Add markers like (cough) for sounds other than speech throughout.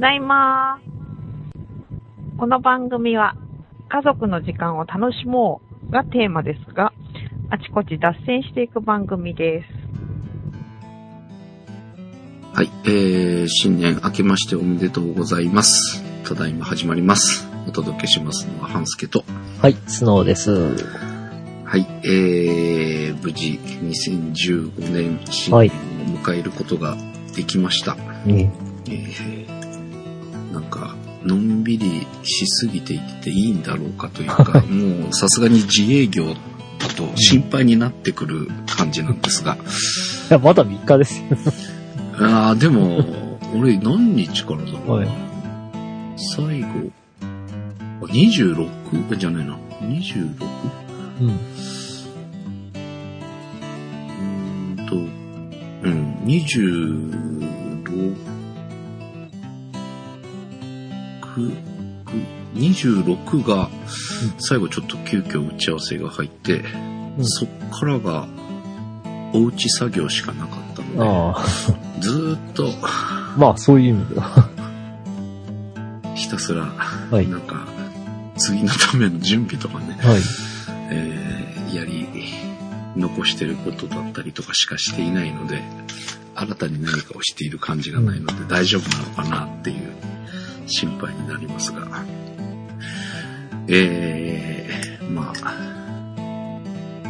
ただいまこの番組は家族の時間を楽しもうがテーマですが、あちこち脱線していく番組です。はい、えー、新年明けましておめでとうございます。ただいま始まります。お届けしますのは半助と。はい、スノーです。はい、えー、無事2015年新年を迎えることができました。ね、えー、なんか、のんびりしすぎていっていいんだろうかというか、(laughs) もうさすがに自営業だと心配になってくる感じなんですが、いや、まだ3日ですよ。(laughs) ああ、でも、俺何日からだろうな。はい最後、あ 26? じゃないな。26? うん。うーんと、うん、26、26が、最後ちょっと急遽打ち合わせが入って、うんそっからが、おうち作業しかなかったので、あずーっと、あ。(laughs) まあ、そういう意味では。ひたすら、はいなんか、次のための準備とかね、はい。えーやり残してることだったりとかしかしていないので、新たに何かをしている感じがないので大丈夫なのかなっていう心配になりますが、えー、まあ、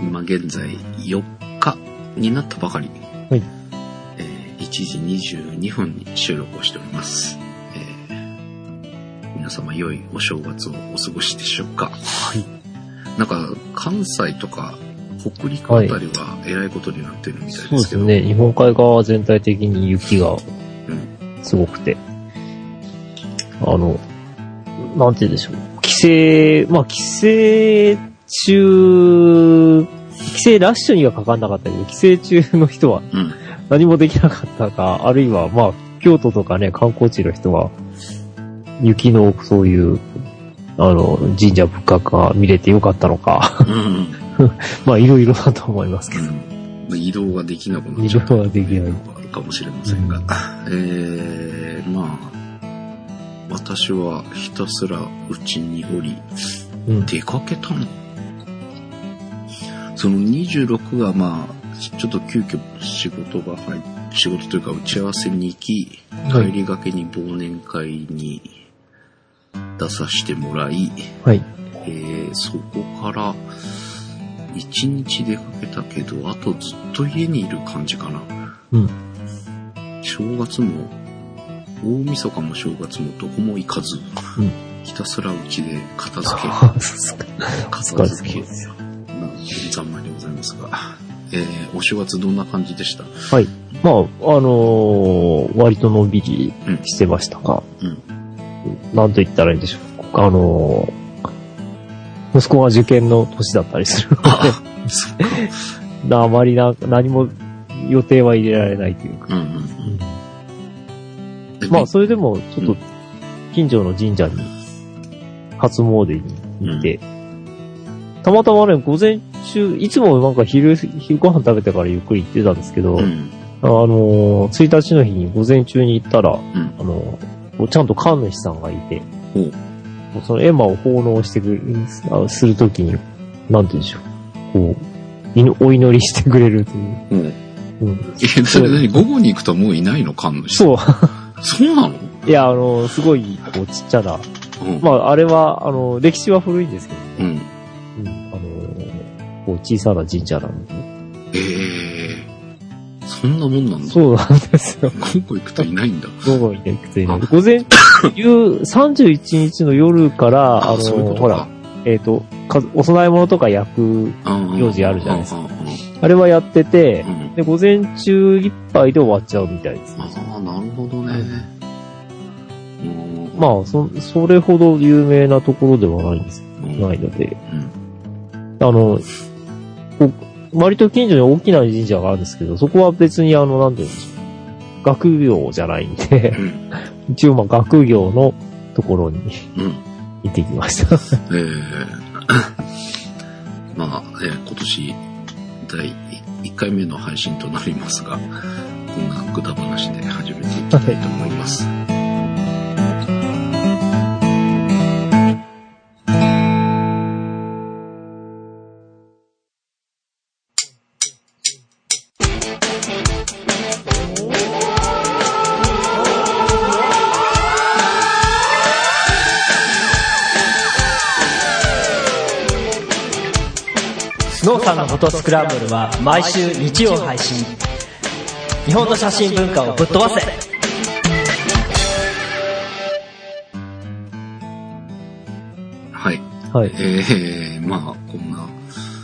今現在4日になったばかり、はいえー1時22分に収録をしております。えー皆様良いお正月をお過ごしでしょうか。はい。なんか、関西とか北陸あたりはえらいことになってるみたいそうでけど。ですすね。日本海側は全体的に雪がうん。すごくて。あの、なんて言うんでしょう。帰省、まあ、帰省中、帰省ラッシュにはかかんなかったけど、帰省中の人はうん。何もできなかったか、あるいは、まあ、京都とかね、観光地の人は、雪のそういう、あの、神社仏閣が見れてよかったのか、うん。(laughs) まあ、いろいろだと思いますけど。うん。移動ができなくなっちゃった移動ができないあるかもしれませんが。えー、まあ、私はひたすらうちにおり、うん。出かけたのその26がまあ、ちょっと急遽仕事が入っ仕事というか打ち合わせに行き、はい帰りがけに忘年会に出させてもらい、はい。えーそこから一日出かけたけど、あとずっと家にいる感じかな。うん。正月も、大晦日も正月もどこも行かず、うんひたすらうちで片付け、(laughs) 片付けなざんまいでございますが、えーお正月どんな感じでした？はい。まあ、あのー割とのんびりしてましたが、うん。なんと言ったらいいんでしょう。あのー息子が受験の年だったりするの。で、(laughs) あまりな、何も予定は入れられないというか。うんうん。えまあ、それでも、ちょっと、近所の神社に、初詣に行って、たまたまね、午前中、いつもなんか昼、昼ご飯食べてからゆっくり行ってたんですけど、うん。あのー、1日の日に午前中に行ったら、んあのー、ちゃんと神主さんがいて、ほう。その絵馬を奉納してくれる、あするときに、なんて言うんでしょう。こう、お祈りしてくれるという。ほう。うん、え、それ何午後に行くともういないの神主。そう。そうなの？いや、あのー、すごい、こう、ちっちゃな。うん。まあ、あれは、あのー、歴史は古いんですけど、うん。うん、あのー、こう、小さな神社なので。ええそんなもんなんだ。そうなんですよ。午後行くといないんだ。午後に行くといない。午前、夕、31日の夜から、あのういうほら、えっ、と、かお供え物とか焼く、行行事あるじゃないですかか。あれはやっててう、ん。で、午前中いっぱいで終わっちゃうみたいです。ああ、なるほどね。うんまあ、そ、それほど有名なところではないんです、うんないので、うんあの、こ割と近所に大きな神社があるんですけど、そこは別にあの、なんていうんでしょう。学業じゃないんで、うん。一応まあ学業のところにうん。行ってきました。えー (coughs) まあ、えー今年第1回目の配信となりますが、こんなくだ話で始めていきたいと思います。ノーさんのフォトスクランブルは毎週日曜配信日本の写真文化をぶっ飛ばせはい。はい。えー、まあ、こんな、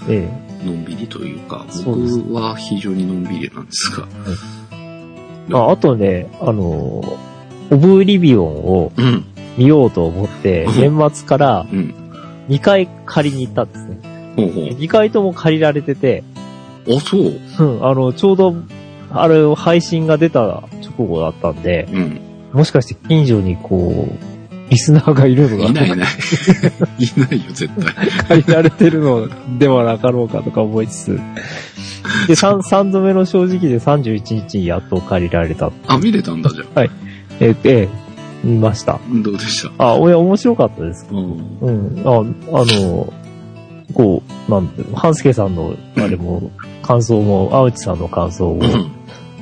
えのんびりというか、僕は非常にのんびりなんですが、えああとね、あのー、オブリビオンをうん、見ようと思って、うん年末からうん。2回借りに行ったんですね。ほうほ2回とも借りられてて、う。あ、そう。うん、あの、ちょうど、あれ、配信が出た直後だったんで、うん。もしかして近所にこう、リスナーがいるのがいないいない。いないよ、絶対。借りられてるのではなかろうかとか思いつつ。で、3、三度目の正直で31日にやっと借りられた。あ、見れたんだじゃえーえー見ました。ん。どうでした？あ、おや、面白かったです。うん。うん。あ、あの、こう、なんていうの、半助さんの、あれも、感想も、青内さんの感想も、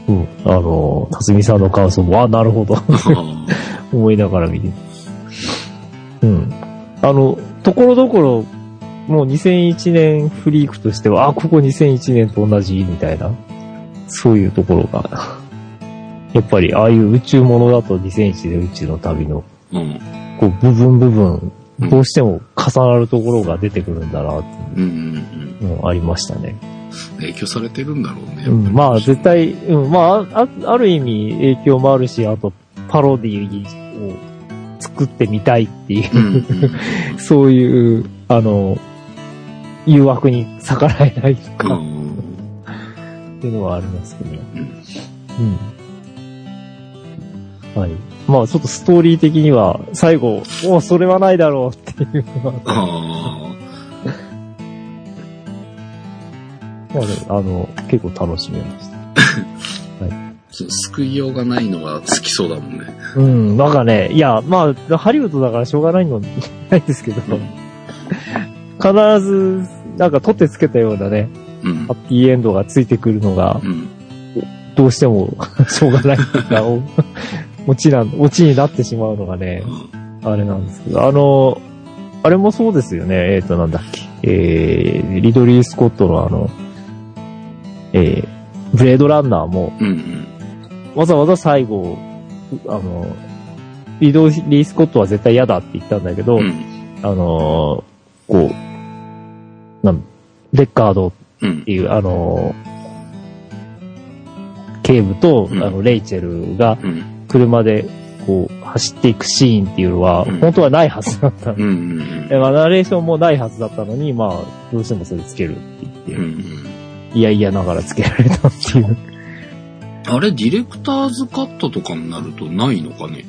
うん。うん、あの、辰巳さんの感想も、あ、なるほど、思いながら見て。うん。あの、ところどころ、もう2001年フリークとしては、あ、ここ2001年と同じ、みたいな、そういうところが、やっぱり、ああいう宇宙ものだと2001年宇宙の旅の、うん。こう、部分部分、うんどうしても重なるところが出てくるんだな、っていうのがありましたね。うん。影響されてるんだろうね。うん、まあ、絶。対、うん、まあ、あ、ある意味影響もあるし、あと、パロディを作ってみたいっていう。(laughs) そういう、あの、誘惑に逆らえないとうか、んっていうのはありますけど。うんうん。はい。まあ、ちょっとストーリー的には、最後、おそれはないだろうっていうのは、あまあね、あの、結構楽しめました。あ、(laughs) そう救いようがないのが好きそうだもんね。うん、なんかね、いや、まあ、ハリウッドだからしょうがないの、ないですけど、必ず、なんか取ってつけたようなね、うんハッ。ピーエンドがついてくるのが、うん。どうしても (laughs) しょうがないっていうか、おオチなん、オチになってしまうのがね、あれなんですけど、あの、あれもそうですよね、えっ、と、なんだっけ、えー、リドリー・スコットのあの、えー、ブレードランナーも、うんうん。わざわざ最後、あの、リドリー・スコットは絶対嫌だって言ったんだけど、うん。あのーこう、なん、レッカードっうんて。いう、あのー警部と、うんあの、レイチェルがうん。車で、こう、走っていくシーンっていうのは、うん本当はないはずだったの。うんうんえまあ、ナレーションもないはずだったのに、まあ、どうしてもそれつけるって言うん。うって、んいやいやながらつけられたっていう。あれ、ディレクターズカットとかになるとないのかね？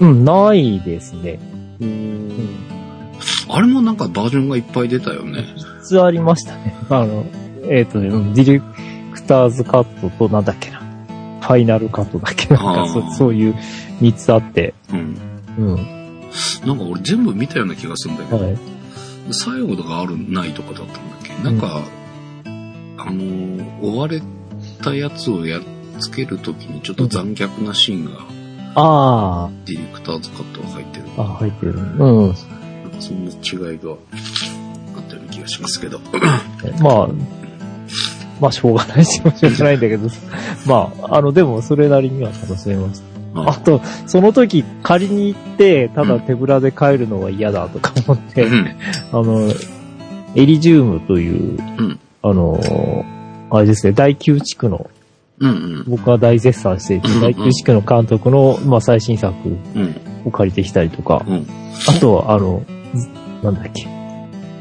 うん、ないですね。うん。あれもなんかバージョンがいっぱい出たよね。普通ありましたね。あの、えっ、とね、うんディレクターズカットと、なんだっけな。ファイナルカットだっけなんかそ、そういう3つあって、うん。うん。なんか俺全部見たような気がするんだけど、はい。最後とかある、ないとかだったんだっけ？なんか、あのー追われたやつをやっつけるときにちょっと残虐なシーンが、あディレクターズカットが入ってる。あ、あ、入ってる。うん。なんかそんな違いがあったような気がしますけど。まあ、まあ、しょうがないし、しょうがないんだけど、まあ、あの、でも、それなりには楽しめました。あと、その時、借りに行って、ただ手ぶらで帰るのは嫌だとか思って、うん。あの、エリジウムという、うんあの、あれですね、第9地区の、うんうん。僕が大絶賛していて、うん第9地区の監督の、まあ、最新作うん。を借りてきたりとか、うん。あとは、あの、ずなんだっけ、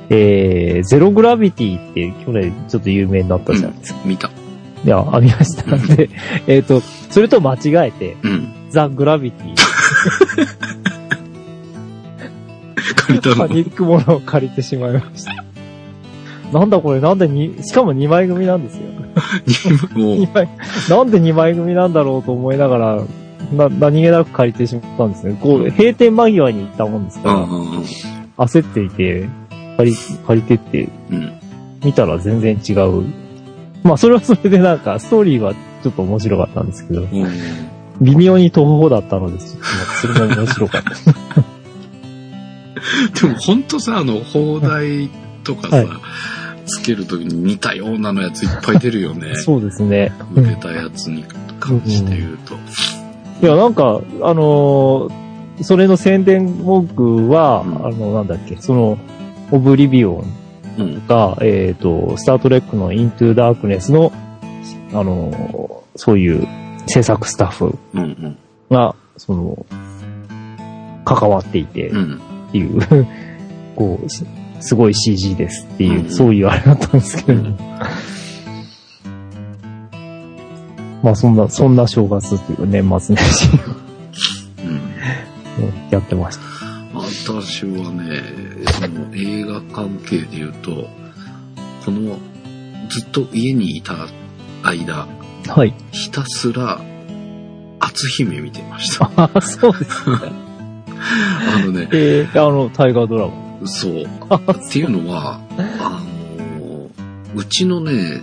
えー、ゼログラビティって去年ちょっと有名になったじゃないですか。見た。いや、あ、見ました。で、えっ、と、それと間違えて、うん。ザ・グラビティ、借りたの？パニックものを借りてしまいました。なんだこれ、なんでに、しかも2枚組なんですよ。(laughs) もう2枚、なんで2枚組なんだろうと思いながら、な、何気なく借りてしまったんですね。こう、閉店間際に行ったもんですから、うんうんうん。焦っていて、借り、借りてって、うん。見たら全然違う。まあ、それはそれでなんか、ストーリーはちょっと面白かったんですけど、うん微妙に徒歩だったのです。それも面白かった。(laughs) でも本当さ、あの、放題とかさ、はいつけるときに似たようなのやついっぱい出るよね。(laughs) そうですね。売れたやつに関して言うと。いや、なんか、あのーそれの宣伝文句は、うんあの、なんだっけ、その、オブリビオンうん。が、えっ、と、スタートレックのイントゥダークネスの、あのーそういう制作スタッフうんうん。が、その、関わっていて、っうん。ていう、(laughs) こう、しすごい CG ですっていう、うんそういうあれだったんですけど、うんまあそんな、そんな正月っていうか年末年始うん。をやってました。私はね、その映画関係で言うと、このずっと家にいた間、はい。ひたすら篤姫見てました。(laughs) あ、そうですね。(laughs) あのね、えー、あの、タイガードラゴン。そう。っていうのは、あの、うちのね、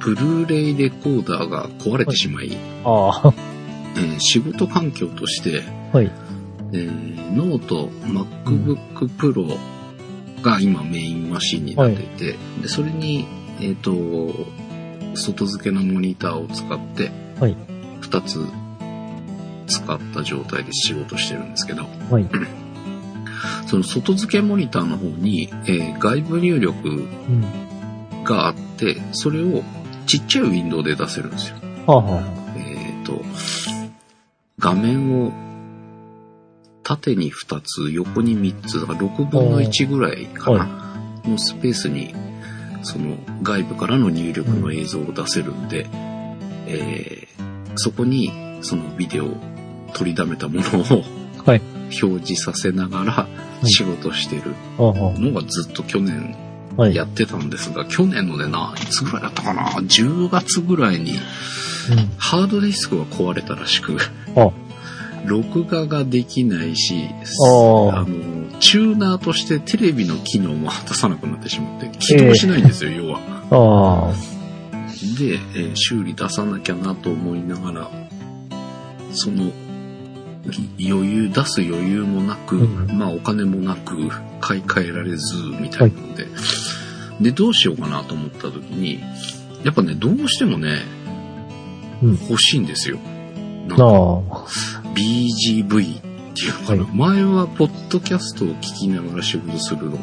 ブルーレイレコーダーが壊れてしまい、ああ、えー仕事環境として、はい。えーノート、MacBook Pro が今メインマシンになっていて、でそれに、えっ、と、外付けのモニターを使って、はい2つ使った状態で仕事してるんですけど、はい。(clears throat) その外付けモニターの方に、えー外部入力うん。があって、それをちっちゃいウィンドウで出せるんですよ。はあ、はえっ、と、画面を縦に2つ、横に3つ、だから6分の1ぐらいかな、のスペースに、その外部からの入力の映像を出せるんで、えーそこにそのビデオを取りだめたものをあ、はい。表示させながらい仕事してるのがずっと去年。やってたんですが、去年のね、な、いつぐらいだったかな ?10 月ぐらいにうん。ハードディスクが壊れたらしく、あ、録画ができないし、ああの、チューナーとしてテレビの機能も果たさなくなってしまって、起動しないんですよ、要は。ああ、で、えー修理出さなきゃなと思いながら、その、い余裕、出す余裕もなく、うん。まあお金もなく、買い替えられず、みたいなので、で、どうしようかなと思った時に、やっぱね、どうしてもね、うん。欲しいんですよ。なんなか。あ、BGV っていうのかな、前はポッドキャストを聞きながら仕事するのが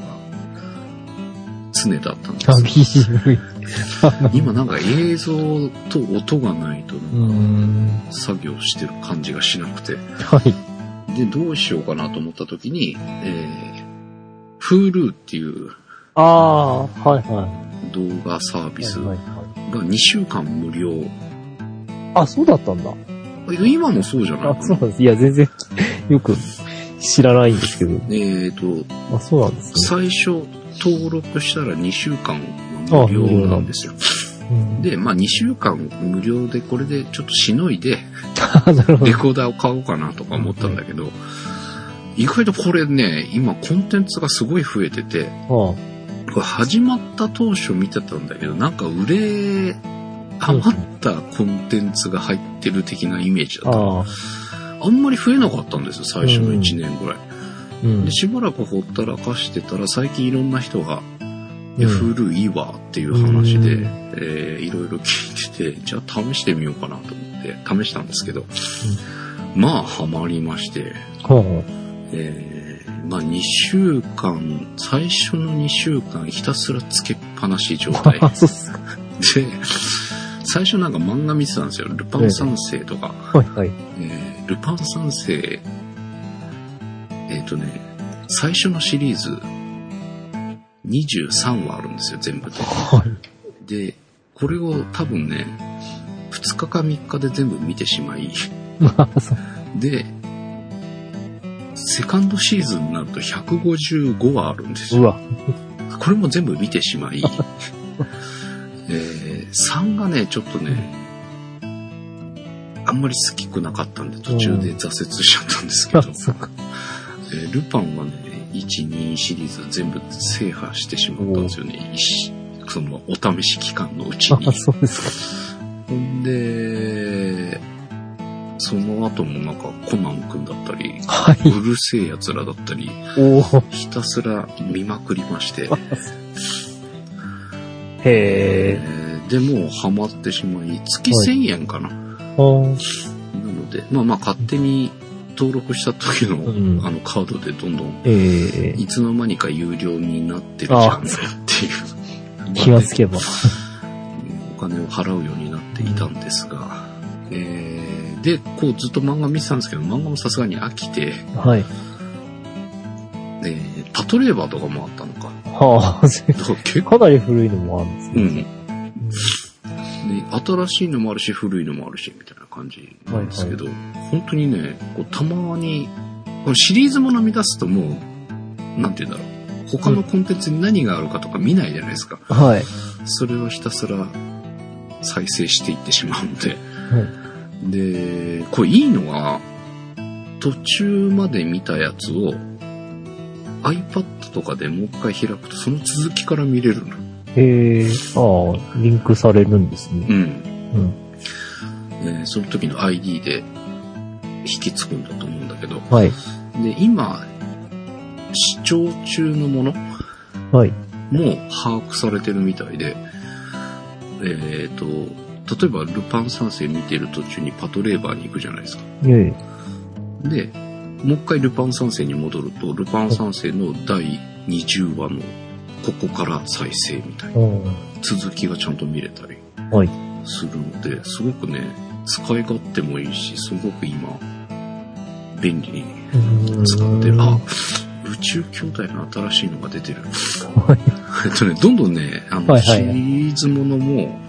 常だったんですあ、よ BGV。(laughs) 今なんか映像と音がないとうーん。作業してる感じがしなくて。はい。で、どうしようかなと思った時に、えー、Hulu っていうああ、はいは動画サービい。スがはいはい2週間無料。あ、そうだったんだ。今もそうじゃないあ、そうなんです。いや、全然、よく知らないんですけど。えーと、あ、そうなんですね。最初登録したら2週間は無料なんですよ。うん、で、まあ2週間無料でこれでちょっとしのいでレ。(laughs) コーダーを買おうかなとか思ったんだけど、意外とこれね、今コンテンツがすごい増えてて、あこれ始まった当初見てたんだけど、なんか売れ余ったコンテンツが入ってる的なイメージだった。あ、んまり増えなかったんですよ、最初の1年ぐらい。うんで、。しばらくほったらかしてたら、最近いろんな人が、いや、うん Hulu いいわっていう話で、うんえーいろいろ聞いてて、じゃあ試してみようかなと思って試したんですけど、まあ、ハマりまして、はあ、えーまあ2週間、最初の2週間ひたすらつけっぱなし状態。(laughs) で、最初なんか漫画見てたんですよ。ルパン三世とか。はいはい。えールパン三世、えっ、とね、最初のシリーズ、23話あるんですよ、全部で。はい。で、これを多分ね、2日か3日で全部見てしまい、(laughs) まあ、そう。で、セカンドシーズンになると155話あるんですよ。うわ。これも全部見てしまい、(laughs) えー、3がね、ちょっとね、あんまり好きくなかったんで途中で挫折しちゃったんですけど。(laughs) えールパンはね、1、2シリーズ全部制覇してしまったんですよね。一そのお試し期間のうちに (laughs) あ、。そうですほんで、その後もなんかコナン君だったり、か。はい。うるせえ奴らだったり。ひたすら見まくりまして、(laughs) へえ。えーでもうハマってしまい、月はい1000円かな。あーなので、まあまあ勝手に登録した時の、うんあのカードでどんどん、ええいつの間にか有料になってるじゃんっていう。気がつけば。(laughs) お金を払うようになっていたんですが、えーで、こうずっと漫画見てたんですけど、漫画もさすがに飽きて、はい。えーパトレーバーとかもあったのか。はあ、だから結構、かなり古いのもあるんですうん。ね。で、新しいのもあるし、古いのもあるし、みたいな感じなんですけど、本当にね、こうたまに、このシリーズもの見出すともう、なんて言うんだろう。他のコンテンツに何があるかとか見ないじゃないですか。はい。それをひたすら再生していってしまうので。はい。で、これいいのが、途中まで見たやつを iPad とかでもう一回開くとその続きから見れるの。ええああ、リンクされるんですね。うん。うん。えーその時の ID で引き継ぐんだと思うんだけど。はい。で、今、視聴中のもの？はい。も把握されてるみたいで、えっ、と、例えばルパン三世見てる途中にパトレーバーに行くじゃないですか。ええで、もう一回ルパン三世に戻ると、ルパン三世の第20話のここから再生みたいなうん。続きがちゃんと見れたりはい。するので、すごくね、使い勝手もいいし、すごく今、便利に使ってる。あ、宇宙兄弟の新しいのが出てる。はい。(laughs) えっとね、どんどんね、あの、シリーズものも、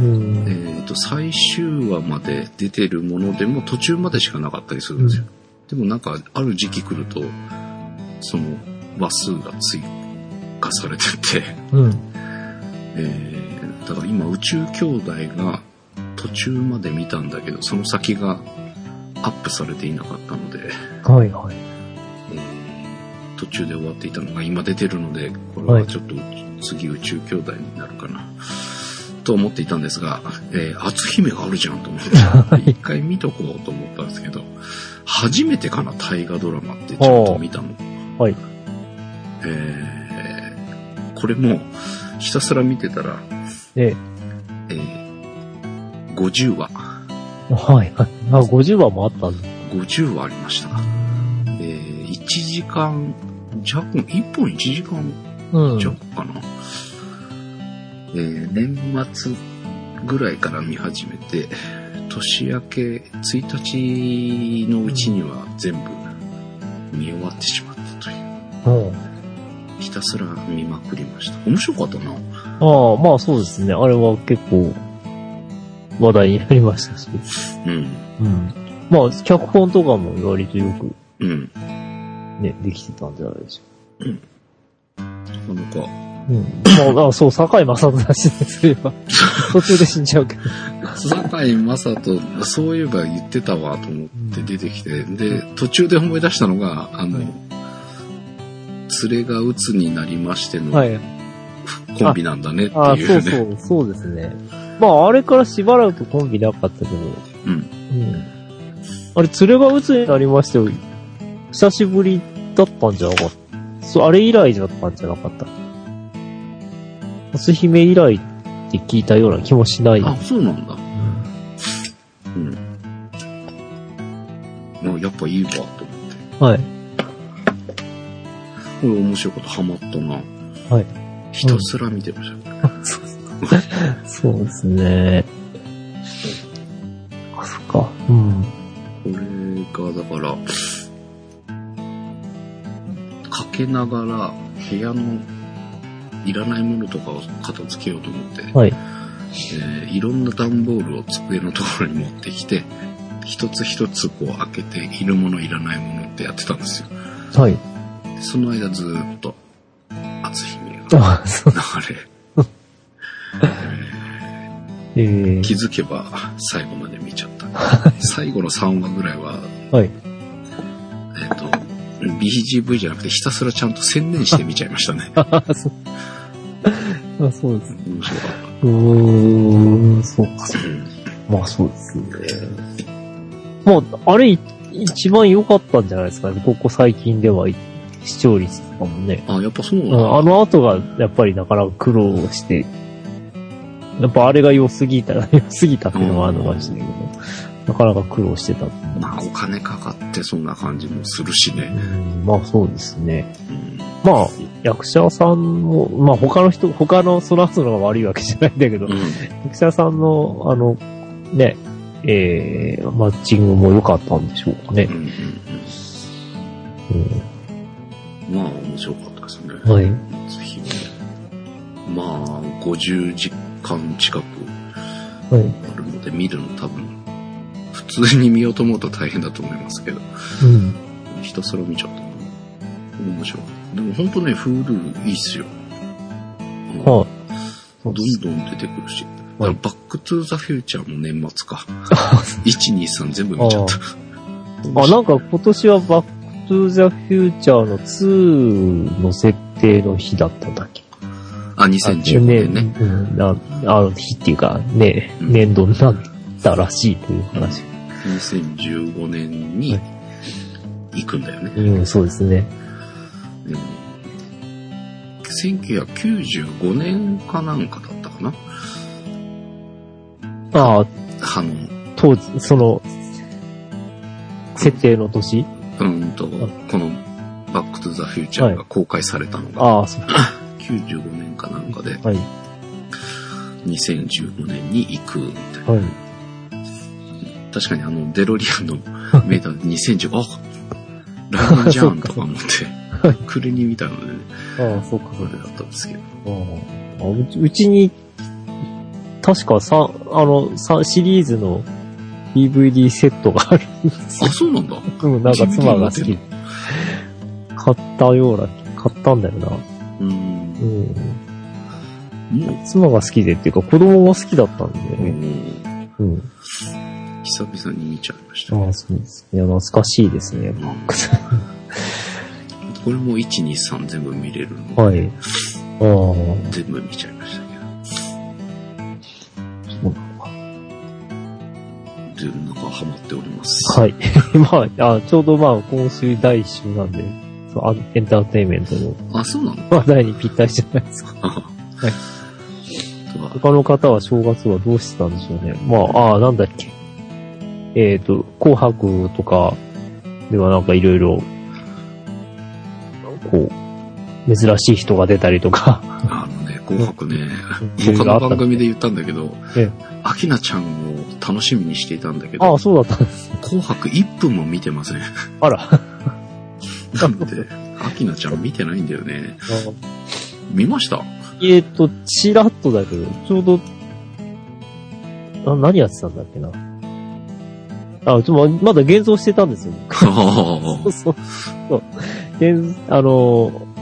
うん。えっ、と、最終話まで出てるものでも途中までしかなかったりするんですよ。でもなんか、ある時期来ると、その話数が追加されてて、うん。(laughs) えーだから今宇宙兄弟が途中まで見たんだけど、その先がアップされていなかったので、はいはい。えー途中で終わっていたのが今出てるので、これはちょっと次宇宙兄弟になるかな。と思っていたんですが、えー、篤姫があるじゃんと思って、(laughs) 一回見とこうと思ったんですけど、初めてかな、大河ドラマってちゃんと見たの。はい。えー、これも、ひたすら見てたら、ええー、50話、え。はいはい。あ、50話もあったんだ。50話ありました。えー、1時間弱、1本1時間うん。弱かな。えー年末ぐらいから見始めて、年明け1日のうちには全部見終わってしまったという。うん。ひたすら見まくりました。面白かったな。ああ、まあそうですね。あれは結構話題になりましたし。うん。うん。まあ、脚本とかも割とよくうん。ね、できてたんじゃないでしょなかなか、う。うん。まあ、あそう、坂井正人だしね、それは。途中で死んじゃうけど。坂井正人、そういえば言ってたわと思って出てきて、で、途中で思い出したのが、あの、はい連れが鬱になりましてのはい。コンビなんだねってああ、いうね。そうそう、そうですね。まあ、あれからしばらくコンビなかったけど、うん。うん。あれ、連れが鬱になりましたよ。久しぶりだったんじゃなかった。そう、あれ以来だったんじゃなかった。初姫以来って聞いたような気もしない。あ、そうなんだ。うん。まあ、やっぱいいわ、と思って。はい。これ面白いことハマったな。はい。ひたすら見てました。そうですね。あ、そっか。うん。これが、だから、かけながら部屋のいらないものとかを片付けようと思って、はい。えーいろんな段ボールを机のところに持ってきて、一つ一つこう開けて、いるものいらないものってやってたんですよ。はい。でその間ずーっと、篤姫があ、そう。流れ、(laughs) えー、気づけば最後まで見ちゃった。(laughs) 最後の3話ぐらいは、はい。えっ、と、BGV じゃなくてひたすらちゃんと専念して見ちゃいましたね。(laughs) あ、そう。あ、そうです。面白かっうーん、そうか、た。うんまあそうですね。まあ、あれ、い一番良かったんじゃないですかね。ここ最近では、視聴率とかもね。あ、やっぱそううなんだ。んあの後が、やっぱりなかなか苦労して、やっぱあれが良すぎたら、(laughs) 良すぎたっていうのはあるのかもしれないけど、なかなか苦労してた。まあ、お金かかってそんな感じもするしね。うんまあそうですね。うん。まあ、役者さんも、まあ他の人、他のその人のが悪いわけじゃないんだけど、うん。役者さんの、あの、ね、えー、マッチングも良かったんでしょうかねう。ん。うん。うん。まあ、面白かったですね。はい。まあ、50時間近くはい。あるので、見るの多分、普通に見ようと思うと大変だと思いますけど、うん。ひたすら見ちゃったな。面白かった。でも本当ね、Hulu いいっすよ。はい。どんどん出てくるし。だはいバックトゥーザフューチャーも年末か。(laughs) 1、2、3全部見ちゃった。あ、なんか今年はバックトゥーザフューチャーの2の設定の日だったんだっけ？あ、2015年ね。うん、なあの日っていうか、ね、うん年度になったらしいという話。2015年に行くんだよね。うん、そうですね。でも1995年かなんかだったかな。ああ、あの、当時、その、設定の年？うんと、このバックトゥザフューチャーが公開されたのが、ああ、そう。95年かなんかで、はい。2015年に行くみたいな。はい。確かにあの、デロリアンの (laughs) メーターで2015、あ来年じゃんとか思って、くれに見たのでね、ああ、そうか、あれだったんですけど。ああうちうちに、確かさ、あの、さシリーズの DVD セットがあるんですあ、よ。そうなんだ。うん、なんか妻が好き。買ったような、買ったんだよな。うん。うん。妻が好きでっていうか子供も好きだったんだようね。んうん。久々に見ちゃいました。ああ、そうですね。懐かしいですね。うん (laughs) これも1、2、3全部見れるので、はい。ああ、全部見ちゃいましたけど。そうなのか。で、なんかハマっております。はい。(laughs) まあ、あちょうどまあ、今週第1週なんで、そうあエンターテインメントのあ、そうなの？話題にぴったりじゃないですか。はい。は他の方は正月はどうしてたんでしょうね。まあ、ああ、なんだっけ。えっ、と、紅白とかではなんかいろいろ、こう、珍しい人が出たりとか、あのね、紅白ね、他の番組で言ったんだけどえ、アキナちゃんを楽しみにしていたんだけああ、ど、そうだったんです。紅白1分も見てません。あら。(laughs) なんで、アキナちゃん見てないんだよね。見ました？えっ、と、チラッとだけど、ちょうど、あ何やってたんだっけな。あ、ちょっとまだ現像してたんですよ。そう (laughs) そう。そう。現、あのー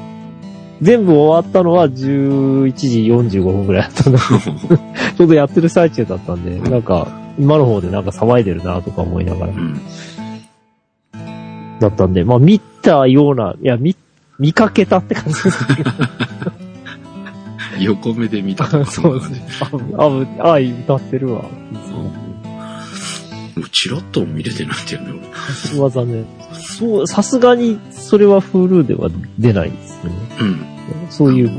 全部終わったのは11時45分くらいだったんだけど、(laughs) ちょうどやってる最中だったんで、なんか、今の方でなんか騒いでるなとか思いながらう、ん。だったんで、まあ見たような、いや、見、見かけたって感じですけど、(laughs) 横目で見たとか、そんな感じ。あ、あ、あ、歌ってるわ。もうチラッとも見れてないんだよね、足技ね。そう、さすがに、それは Hulu では出ないですよね。俺。うん。そういう、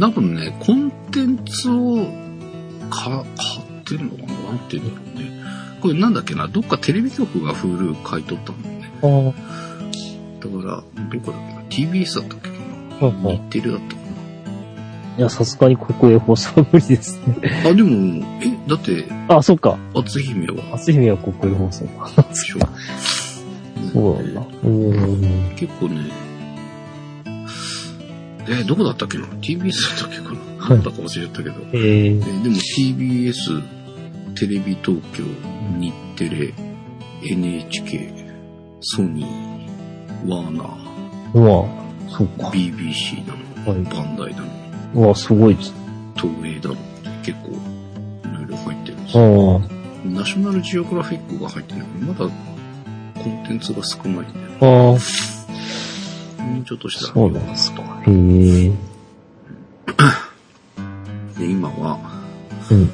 多分ね、コンテンツをか買ってるのかな？なんて言うんだろうね。これなんだっけな？どっかテレビ局が Hulu 買い取ったんだよね。あだから、どこだっけな ?TBS だったっけかあ、なあ日テレだったかいや、さすがに国営放送は無理ですね。なあ、でも、え、だって、あ、そっか。篤姫は、初姫は国営放送か。でしょそうなんだ。ん。結構ね、え、どこだったっけな ?TBS だったっけかな、はいなんだか忘れちゃったけど。えーえ、でも TBS、テレビ東京、日テレ、NHK、ソニー、ワーナー、まあ、そうか。BBC なの、はい。バンダイなの、うわ、すごいです。東映だのって結構、いろいろ入ってるんですよ。あナショナルジオグラフィックが入ってないけど、まだコンテンツが少ないんだよね。あ、ああ、もうちょっとしたらそうなんですか。へえ。で、今は、うん。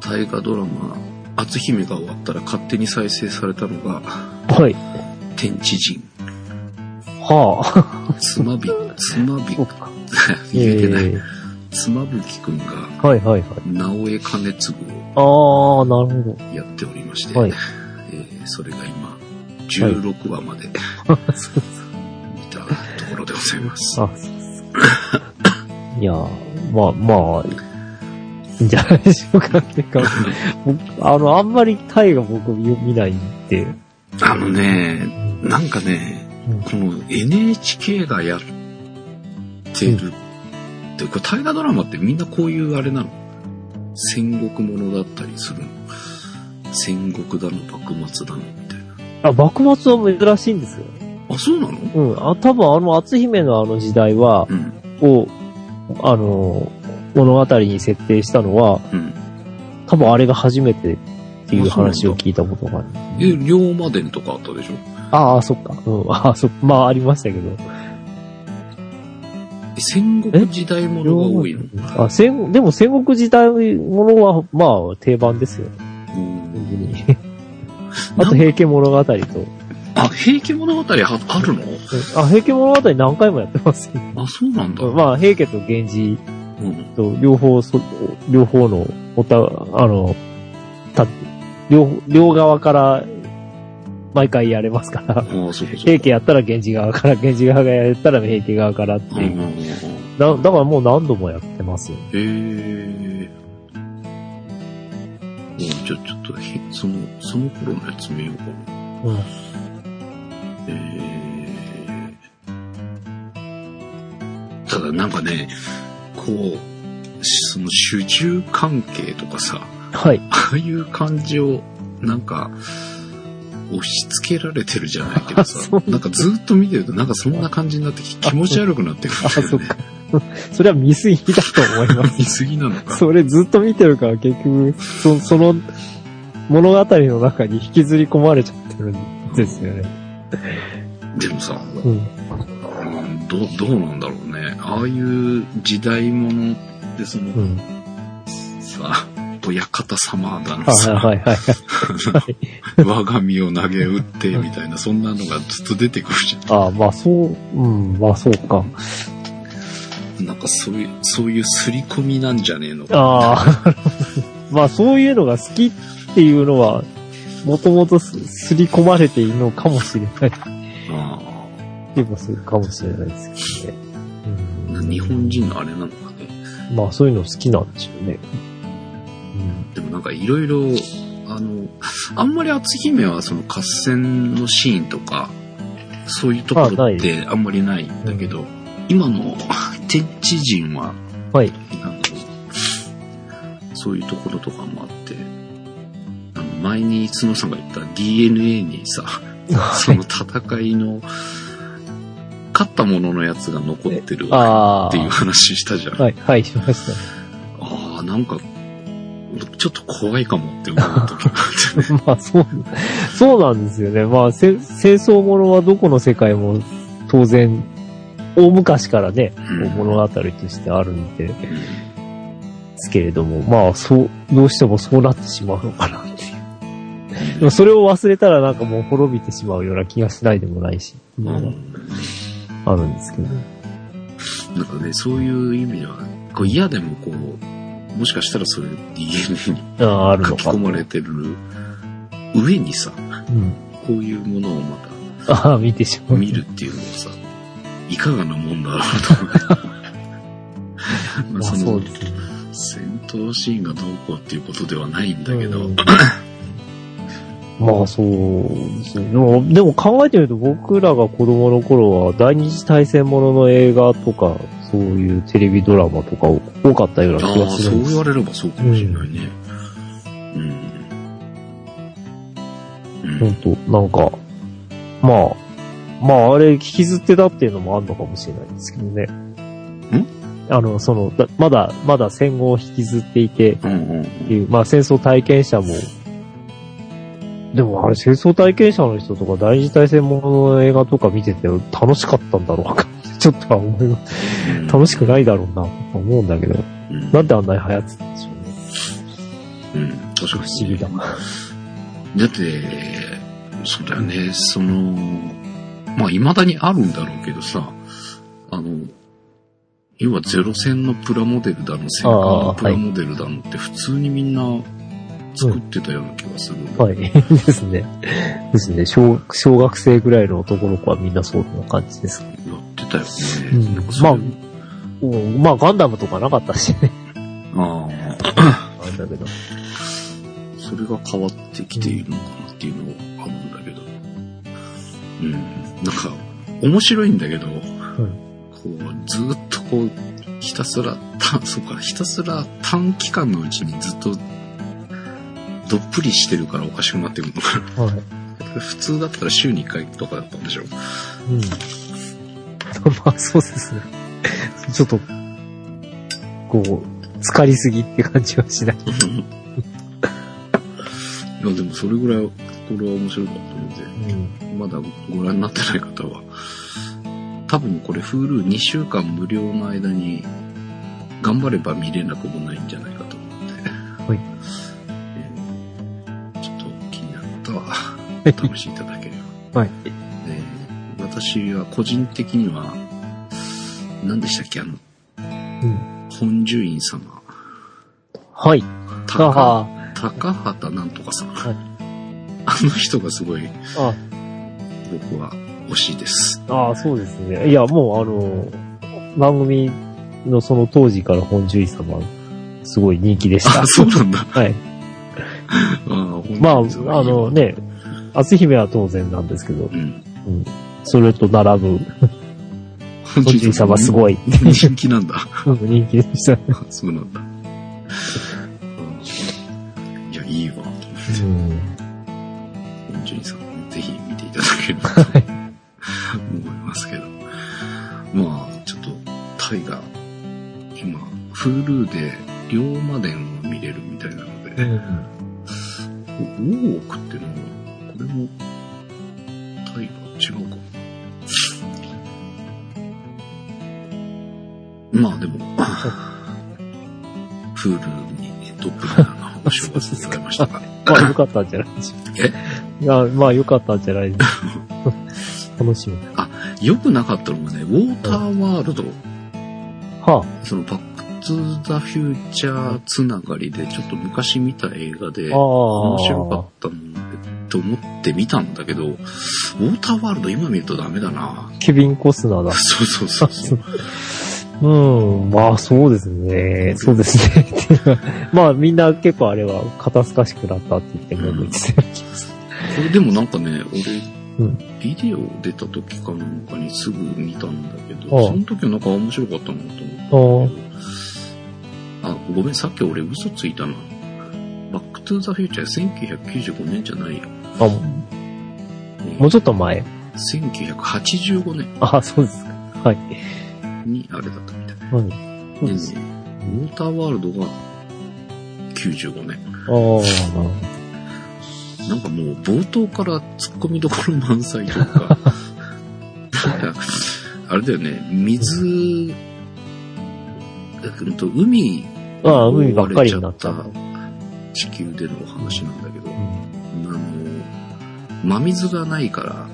大河ドラマ、篤姫が終わったら勝手に再生されたのが、はい。天地人、はあ。つまび、つまび。(laughs) 言えてない。え妻夫木くんが、はいはいはい。直江兼次をああ、なるほやっておりまして、はいえーそれが今、16話までど。(laughs) 見たところでございます。あ、そうですいやー、まあまあ、いいんじゃないでしょうかってか、僕、(laughs) あの、あんまりタイが僕見ないんで、あのね、なんかね、うんこの NHK がやってるって、これ大河ドラマってみんなこういうあれなの？戦国ものだったりするの？戦国だの幕末だのみたいあ、幕末は珍しいんですよ。な。あ、そうなの？うん、あ、多分あの、篤姫のあの時代は、うん。を、あの、物語に設定したのは、うん。多分あれが初めてっていう話を聞いたことがある。え、龍馬伝とかあったでしょ？ああ、そっか。うん、ああ、そっまあありましたけど。え戦国時代ものが多いの？あ、戦、でも戦国時代ものは、まあ定番ですよ。あと、平家物語と。あ、平家物語ああるの？あ、平家物語何回もやってますよ。あ、そうなんだ。まあ、平家と源氏うん。と両方そ、両方の、おた、あの、た、両、両側から、毎回やれますから。平家やったら源氏側から、源氏側がやったら平家側からっていう。だだからもう何度もやってますよ。へえ。じゃあちょっとひ、その、その頃のやつ見ようかな。うん。えー、ただなんかね、こう、その主従関係とかさ、はい。ああいう感じを、なんか、押し付けられてるじゃないけどさなんかずっと見てるとなんかそんな感じになってき気持ち悪くなってくあ、るんだよねそっか。。それは見過ぎだと思います。(laughs) 見すぎなのか。それずっと見てるから結局、そその物語の中に引きずり込まれちゃってるんですよね。でもさ、うん。うんどう、どうなんだろうね。ああいう時代物でその、うん。さ、親方様だのはいさ、はいはいはい。(laughs) 我が身を投げ打ってみたいな、そんなのがずっと出てくるじゃああ、まあそう、うん、まあそうか。ん。なんかそういう、そういう刷り込みなんじゃねえのか。あ (laughs) あ、まあそういうのが好きっていうのは、もともとすすり込まれているのかもしれない。あでもするかもしれないですけどね。あ日本人のあれなのかね。うん、まあそういうの好きなんでしょうね。でもなんかいろいろ、あの、あんまり篤姫はその合戦のシーンとか、そういうところってあんまりないんだけど、今の天地人は、うん。はい。なんかそういうところとかもあって、あの前に角さんが言った DNA にさ、その戦いの、勝ったもののやつが残ってる。っていう話したじゃん。はい、はい、しました。ああ、なんか、ちょっと怖いかもって思う時があってね。(laughs) まあそう、そうなんですよね。まあせ戦争ものはどこの世界も当然、大昔からね、うん物語としてあるんで、ですけれども、まあそう、どうしてもそうなってしまうのかなっていう。でもそれを忘れたらなんかもう滅びてしまうような気がしないでもないし、うんまああるんですけど。なんかね、そういう意味では、こう嫌でもこう、もしかしたらそれ DNA にああ、ある書のか。き込まれてる上にさ、うん。こういうものをまああ、見てしまう。た見るっていうのもさ、いかがなもんだろうと。(laughs) まあまあそうですね。戦闘シーンがどうこうっていうことではないんだけど、うん (laughs) まあそうですね。でも、でも考えてみると僕らが子供の頃は第二次大戦ものの映画とか、そういうテレビドラマとか多かったような気がするです言われればそうかもしれないね。うん。うん。本当なんか、まあ、まああれ引きずってたっていうのもあるのかもしれないですけどね。ん？あの、その、だまだ、まだ戦後を引きずっていて、うんうんう、まあ戦争体験者も、でもあれ戦争体験者の人とか第二次大戦ものの映画とか見てて楽しかったんだろうか (laughs) ちょっとは思います。うん。楽しくないだろうなと思うんだけど、うんなんであんなに流行ってたんでしょうね。うん。確かに。不思議だ。だって、そうだよね、その、まあ、未だにあるんだろうけどさ、あの、要はゼロ戦のプラモデルだの、戦艦のプラモデルだのって普通にみんな作ってたような気がするんだはい。(laughs) ですね。ですね。小、小学生ぐらいの男の子はみんなそうな感じです。やってたよね。うんまうんまあ、ガンダムとかなかったしね。ああれだけど。あ、それが変わってきているのかなっていうのがあるんだけど。うん。なんか、面白いんだけど、こう、ずっとこう、ひたすら、た、そうか、ひたすら短期間のうちにずっと、どっぷりしてるからおかしくなってるのかな。はい。普通だったら週に1回とかだったんでしょ。うん。まあ、そうですね。ちょっと、こう、疲れすぎって感じはしない。(laughs) いや、でもそれぐらい、これは面白かったので、うん。まだご覧になってない方は、多分これ Hulu2 週間無料の間に、頑張れば見れなくもないんじゃないから、試しいただければ。はい。えー私は個人的には、何でしたっけあの、うん。本獣院様。はい。高あ高畑なんとかさん。はいあの人がすごい、僕は推しいです。ああ、そうですね。いや、もうあの、番組のその当時から本獣医様、すごい人気でした。あ、そうなんだ。はい。まあ、あのね、篤姫は当然なんですけど、うん。それと並ぶ、本本獣医様すごい人気なんだ。うん人気でした。そうなんだ。うんいや、いいわ。うん。本純さん、ぜひ見ていただければと思いますけど。まあ、ちょっと、タイが、今、Hulu で、龍馬伝を見れるみたいなのうで、ん。大奥ってのは、も、タイが違うか。まあでも、(laughs) フールにトップラなお正月でございましたが。(laughs) まあ、良かったんじゃないでしょうか。(laughs) いや、まあ、良かったんじゃないでしょうか。楽しみ。良くなかったのがね、ウォーターワールド、はそのバックトゥザフューチャーつながりで、ちょっと昔見た映画で、あ。ああ。面白かったんだと思って見たんだけど、ウォーターワールド今見るとダメだな。ケビン・コスナーだ。(laughs) そうそうそうそう。うん、まあそうですね。そうですね。まあみんな結構あれは肩透かしくなったって言って文句言ってたような気がすこれでもなんかね、俺、うんビデオ出た時かなんかにすぐ見たんだけああど、その時はなんか面白かったなと思ったんだけど。あ、ごめん、さっき俺嘘ついたな。バックトゥーザフューチャー1995年じゃないよ。る。あ、もうもうちょっと前。1985年あ、そうですか。はい。にあれだったみたい。はい。そうでです。ね、ウォーターワールドが95年。ああ、なるなんかもう冒頭から突っ込みどころ満載というか、なんかあれだよね、水、うんと海。ああ、海ばっかりになった地球でのお話なんだけど、真水がないから、あ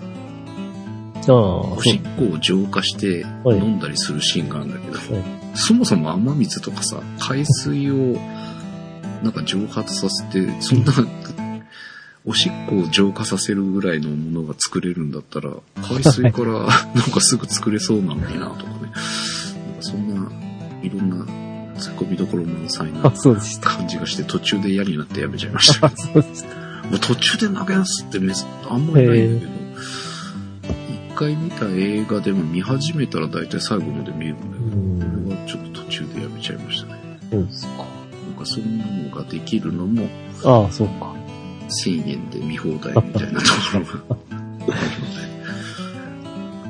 あ、そおしっこを浄化してはい飲んだりするシーンがあるんだけど、はいそもそも雨水とかさ、海水をなんか蒸発させて、そんな、おしっこを浄化させるぐらいのものが作れるんだったら、海水から (laughs) なんかすぐ作れそうなのになとかね。なんかそんな、いろんな突っ込みどころ満載あ、なそうでした。感じがして、途中で嫌になってやめちゃいましたあ、。そうでした。もう途中で投げ出すってめずあんまりないんだけど、一回見た映画でも見始めたら大体最後まで見えるんだけど、うんこれはちょっと途中でやめちゃいましたね。そうですか。なんかそんなのができるのもああ、そうか。1000円で見放題みたいなところが。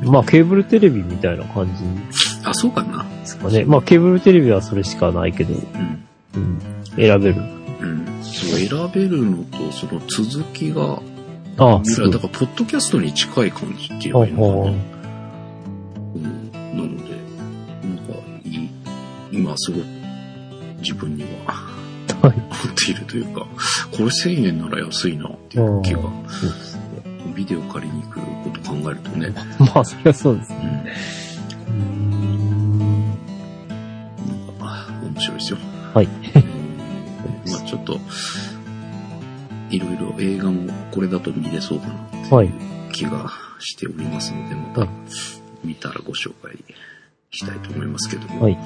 (laughs) まあケーブルテレビみたいな感じあ、そうかな。ですかね。まあケーブルテレビはそれしかないけど、うん。うん、選べる。うん。そう、選べるのと、その続きが、ああ、だから、ポッドキャストに近い感じっていいのかな。うん。なので、なんか、いい、今すごく自分には、はい。(laughs) 持っているというか、これ1000円なら安いなっていう気が、そうですね。ビデオ借りに来ること考えるとね。(laughs) まあ、そりゃそうですね。うん。うーん白いですよ。はい。ちょっと、いろいろ映画もこれだと見れそうだなってはいいう気がしておりますので、まはいた見たらご紹介したいと思いますけども。はい。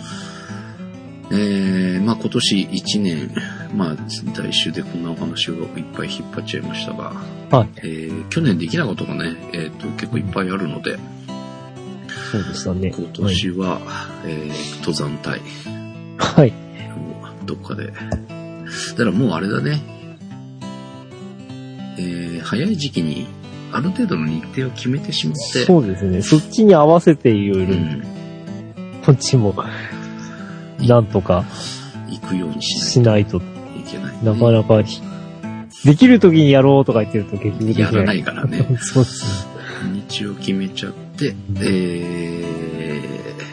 えー、まあ今年1年、まあ来週でこんなお話をいっぱい引っ張っちゃいましたが、はい。えー去年できなかったことがね、えっ、と結構いっぱいあるので、そうでしたね。今年は、えー登山隊はい。をどっかで。だからもうあれだね、えー早い時期にある程度の日程を決めてしまって、そうですね。そっちに合わせていろいうろ、ん、こっちも、なんとか行くようにししないと、ないけない、なかなか、できる時にやろうとか言ってると結局できない。やらないからね。(laughs) そうですね。日を決めちゃって、え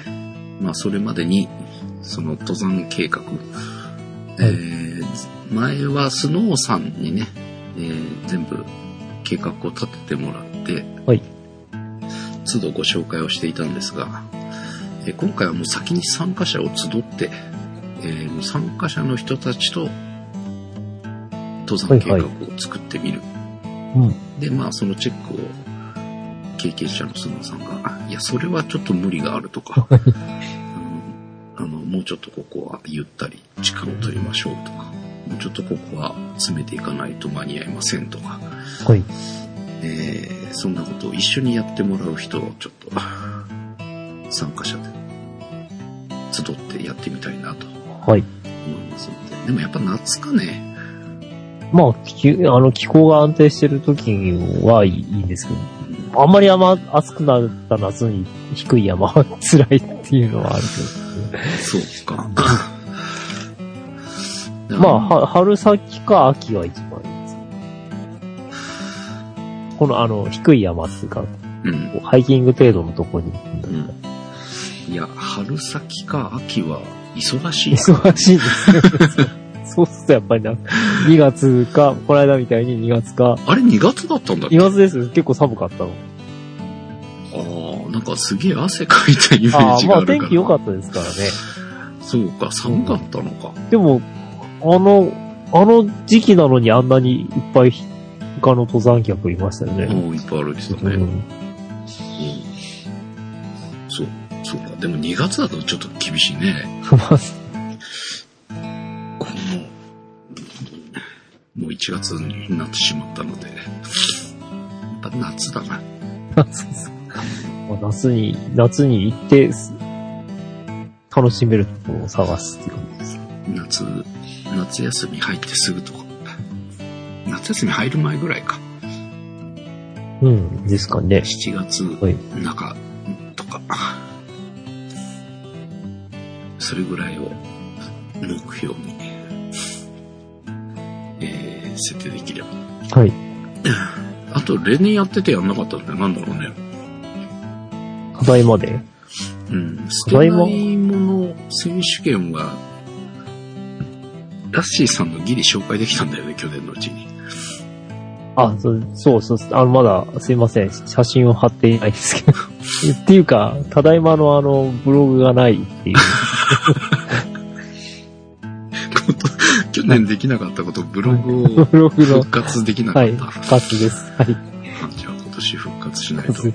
ー、まあそれまでに、その登山計画、えー、前はスノーさんにね、えー全部計画を立ててもらって、はい。都度ご紹介をしていたんですが、えー今回はもう先に参加者を集って、えーもう参加者の人たちと登山計画を作ってみる。うん。で、まあ、そのチェックを、経験者のスノーさんが、あいや、それはちょっと無理があるとか、うんあの、もうちょっとここはゆったり時間を取りましょうとか、もうちょっとここは詰めていかないと間に合いませんとか、はい。えーそんなことを一緒にやってもらう人をちょっと、(laughs) 参加者で、集ってやってみたいなとはい。思いますので。でもやっぱ夏かね、まあ、きあの、気候が安定してる時はいいんですけど、あんまりあんま暑くなった夏に低い山は辛いっていうのはあるけど、そうか。(laughs) まあ、は春先か秋が一番いいです。この、あの、低い山っていうか、うん。ハイキング程度のとこに。うんいや、春先か秋は忙しい。忙しいですよ。(laughs) そうするとやっぱりな、2月か、この間みたいに2月か、あれ2月だったんだっけ？2月ですよ。結構寒かったの。ああ、なんかすげえ汗かいたイメああ、ージがあるから。まあ天気良かったですからね。そうか、寒かったのか。でも、あの、あの時期なのにあんなにいっぱい他の登山客いましたよね。もういっぱい歩いてたね。うんうんそう、そうか。でも2月だとちょっと厳しいね。まあこの、もう1月になってしまったので、やっぱ夏だな。夏ですまあ夏に、夏に行って、す楽しめるところを探すっていう感じです。夏、夏休み入ってすぐとか。夏休み入る前ぐらいか。うん、ですかね。7月はい。中とか、それぐらいを目標に、えー、設定できれば。はい。あと、例年やっててやんなかったってなんだろうね。課題まで？うん。捨てないもの選手権は、ラッシーさんのギリ紹介できたんだよね、去年のうちに。あ、そうそうそう、あの、まだ、すいません。写真を貼っていないですけど。(laughs) っていうか、ただいまのあの、ブログがないっていう。(laughs) 去年できなかったこと、ブログを (laughs) ブログの復、活できなかはい、った。復活です。はい。あじゃあ今年復活しないとい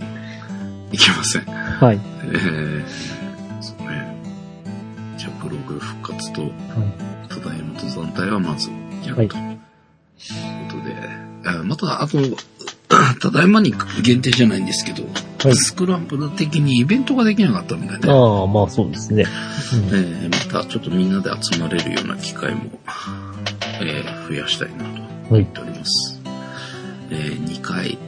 けません。はい。えー、そうね。じゃあ、ブログ復活と、ただいま登山隊はまずやると。いうことで、あまた、あと、(clears throat) ただいまに限定じゃないんですけど、はいスクランブル的にイベントができなかったみたいで、ああ、まあそうですね。えーまたちょっとみんなで集まれるような機会も、えー増やしたいなとうんはい。思っております。えー2回、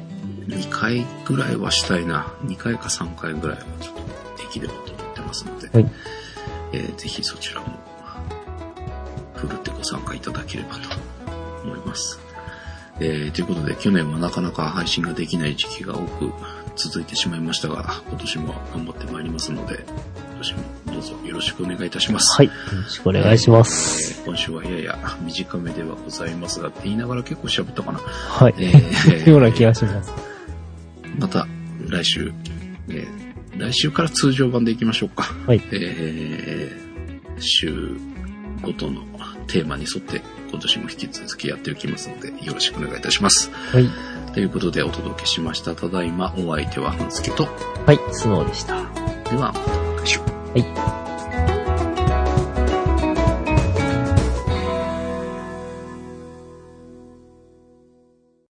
2回ぐらいはしたいな。2回か3回ぐらいはちょっとできればと思ってますので、はいえーぜひそちらも、ふるってご参加いただければと思います。えーということで、去年はなかなか配信ができない時期が多く続いてしまいましたが、今年も頑張ってまいりますので、今年もどうぞよろしくお願いいたします。はい。よろしくお願いします。えー今週はやや短めではございますが、って言いながら結構喋ったかな。はい。えー (laughs) ような気がします。また来週、えー来週から通常版でいきましょうか。はい。えー週ことのテーマに沿って今年も引き続きやっていきますので、よろしくお願いいたします。はい。ということでお届けしました。ただいまお相手は半助と、はい、スノーでした。ではまたお会いしましょう。はい。